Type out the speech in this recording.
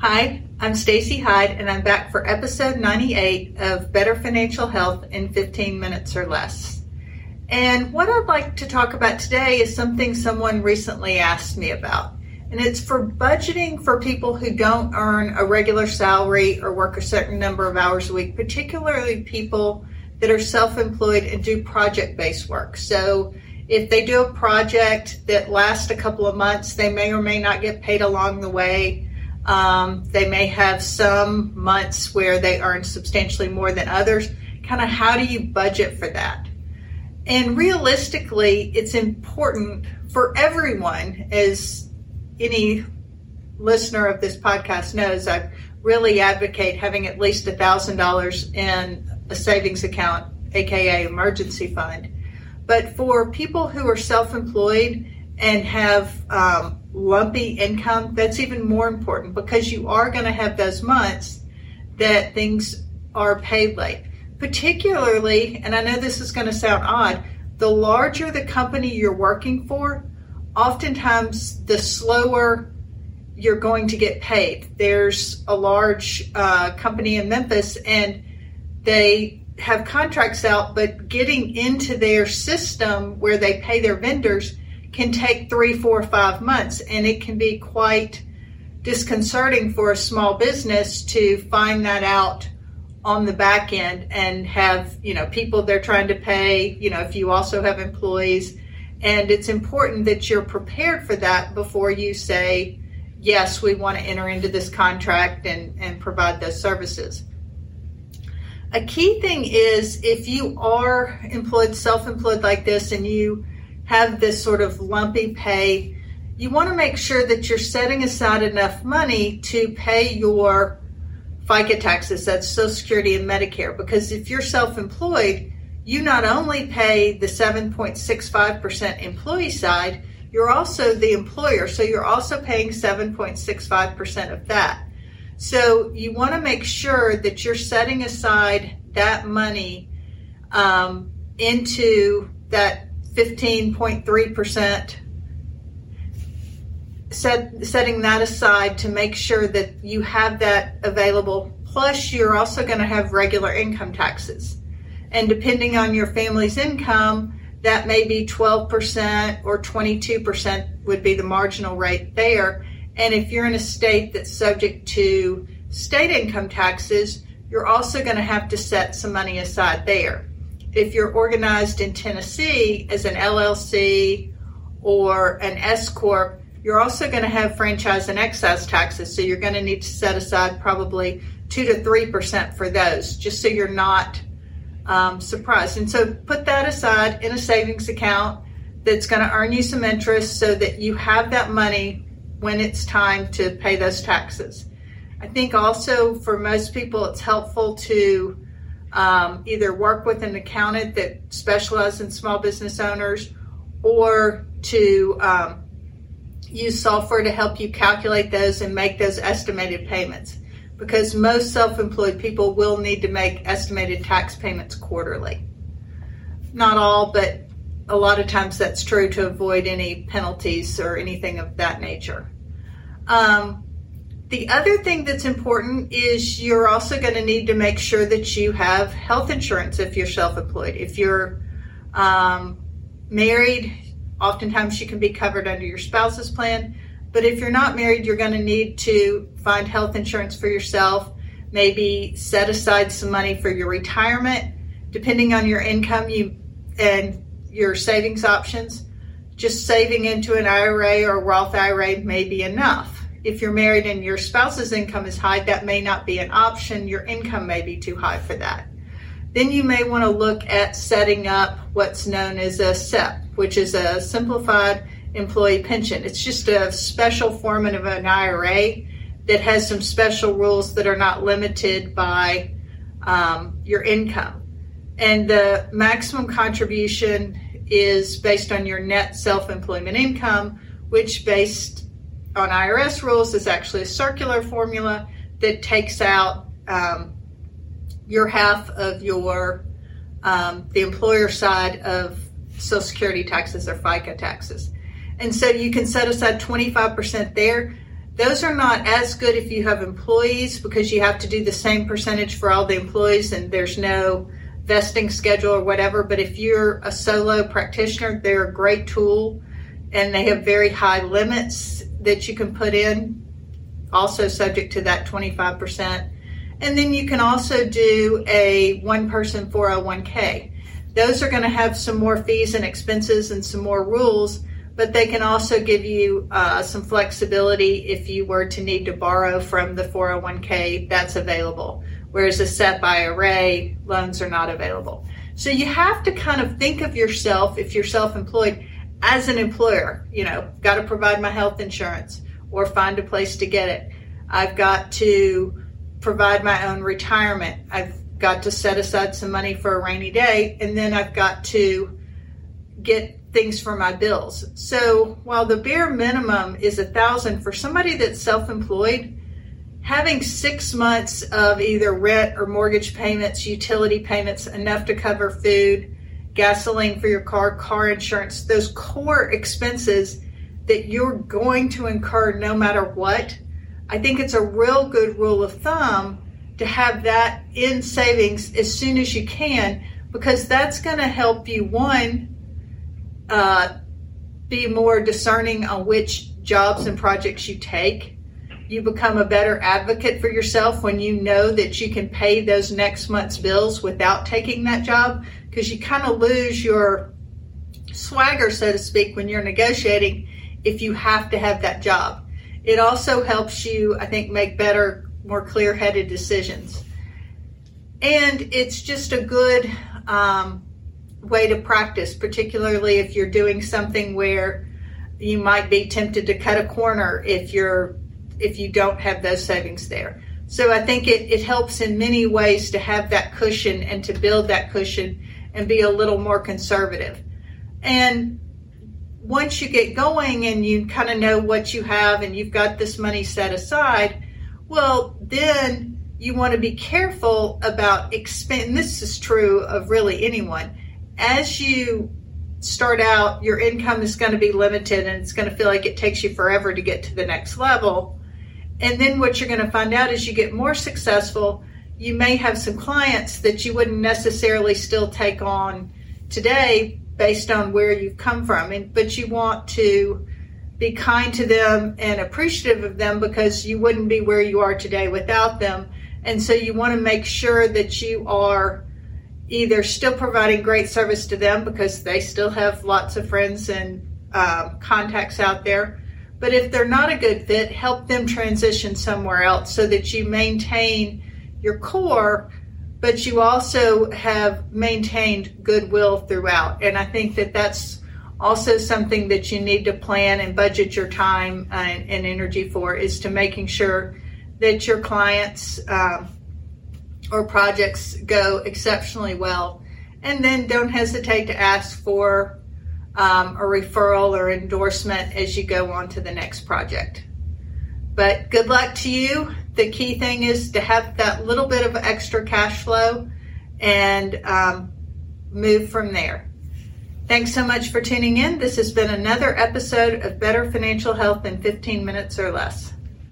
Hi, I'm Stacey Hyde and I'm back for episode 98 of Better Financial Health in 15 minutes or less. And what I'd like to talk about today is something someone recently asked me about. And it's for budgeting for people who don't earn a regular salary or work a certain number of hours a week, particularly people that are self employed and do project based work. So if they do a project that lasts a couple of months, they may or may not get paid along the way. Um, they may have some months where they earn substantially more than others. Kind of how do you budget for that? And realistically, it's important for everyone, as any listener of this podcast knows, I really advocate having at least $1,000 in a savings account, aka emergency fund. But for people who are self employed and have um, lumpy income, that's even more important because you are going to have those months that things are paid late. Particularly, and I know this is going to sound odd, the larger the company you're working for, oftentimes the slower you're going to get paid. There's a large uh, company in Memphis, and they have contracts out, but getting into their system where they pay their vendors can take three, four, five months, and it can be quite disconcerting for a small business to find that out on the back end and have you know people they're trying to pay you know if you also have employees. And it's important that you're prepared for that before you say yes we want to enter into this contract and and provide those services. A key thing is if you are employed, self employed like this, and you have this sort of lumpy pay, you want to make sure that you're setting aside enough money to pay your FICA taxes, that's Social Security and Medicare. Because if you're self employed, you not only pay the 7.65% employee side, you're also the employer. So you're also paying 7.65% of that. So you want to make sure that you're setting aside that money um, into that 15.3%, set, setting that aside to make sure that you have that available. Plus, you're also going to have regular income taxes. And depending on your family's income, that may be 12% or 22% would be the marginal rate there. And if you're in a state that's subject to state income taxes, you're also going to have to set some money aside there. If you're organized in Tennessee as an LLC or an S Corp, you're also going to have franchise and excise taxes. So you're going to need to set aside probably 2 to 3% for those, just so you're not um, surprised. And so put that aside in a savings account that's going to earn you some interest so that you have that money when it's time to pay those taxes. I think also for most people, it's helpful to um, either work with an accountant that specializes in small business owners or to um, use software to help you calculate those and make those estimated payments. Because most self employed people will need to make estimated tax payments quarterly. Not all, but a lot of times that's true to avoid any penalties or anything of that nature. Um, the other thing that's important is you're also going to need to make sure that you have health insurance if you're self employed. If you're um, married, oftentimes you can be covered under your spouse's plan. But if you're not married, you're going to need to find health insurance for yourself, maybe set aside some money for your retirement. Depending on your income you and your savings options, just saving into an IRA or Roth IRA may be enough if you're married and your spouse's income is high, that may not be an option. Your income may be too high for that. Then you may want to look at setting up what's known as a SEP, which is a simplified employee pension. It's just a special form of an IRA that has some special rules that are not limited by um, your income. And the maximum contribution is based on your net self employment income, which based on IRS rules is actually a circular formula that takes out um, your half of your um, the employer side of Social Security taxes or FICA taxes. And so you can set aside 25% there. Those are not as good if you have employees because you have to do the same percentage for all the employees and there's no vesting schedule or whatever. But if you're a solo practitioner, they're a great tool and they have very high limits that you can put in, also subject to that 25%. And then you can also do a one person 401k. Those are going to have some more fees and expenses and some more rules but they can also give you uh, some flexibility if you were to need to borrow from the 401k that's available whereas a SEP IRA loans are not available so you have to kind of think of yourself if you're self-employed as an employer you know got to provide my health insurance or find a place to get it i've got to provide my own retirement i've got to set aside some money for a rainy day and then i've got to get things for my bills. So while the bare minimum is a thousand for somebody that's self-employed, having six months of either rent or mortgage payments, utility payments, enough to cover food, gasoline for your car, car insurance, those core expenses that you're going to incur no matter what. I think it's a real good rule of thumb to have that in savings as soon as you can because that's going to help you one uh, be more discerning on which jobs and projects you take. You become a better advocate for yourself when you know that you can pay those next month's bills without taking that job because you kind of lose your swagger, so to speak, when you're negotiating if you have to have that job. It also helps you, I think, make better, more clear headed decisions. And it's just a good um, way to practice, particularly if you're doing something where you might be tempted to cut a corner if you're if you don't have those savings there. So I think it, it helps in many ways to have that cushion and to build that cushion and be a little more conservative. And once you get going and you kind of know what you have and you've got this money set aside, well, then you want to be careful about expend. This is true of really anyone as you start out, your income is going to be limited and it's going to feel like it takes you forever to get to the next level. And then what you're going to find out is you get more successful, you may have some clients that you wouldn't necessarily still take on today based on where you've come from. And, but you want to be kind to them and appreciative of them because you wouldn't be where you are today without them. And so you want to make sure that you are either still providing great service to them because they still have lots of friends and um, contacts out there. But if they're not a good fit, help them transition somewhere else so that you maintain your core, but you also have maintained goodwill throughout. And I think that that's also something that you need to plan and budget your time and, and energy for is to making sure that your clients um, or projects go exceptionally well. And then don't hesitate to ask for um, a referral or endorsement as you go on to the next project. But good luck to you. The key thing is to have that little bit of extra cash flow and um, move from there. Thanks so much for tuning in. This has been another episode of Better Financial Health in 15 minutes or less.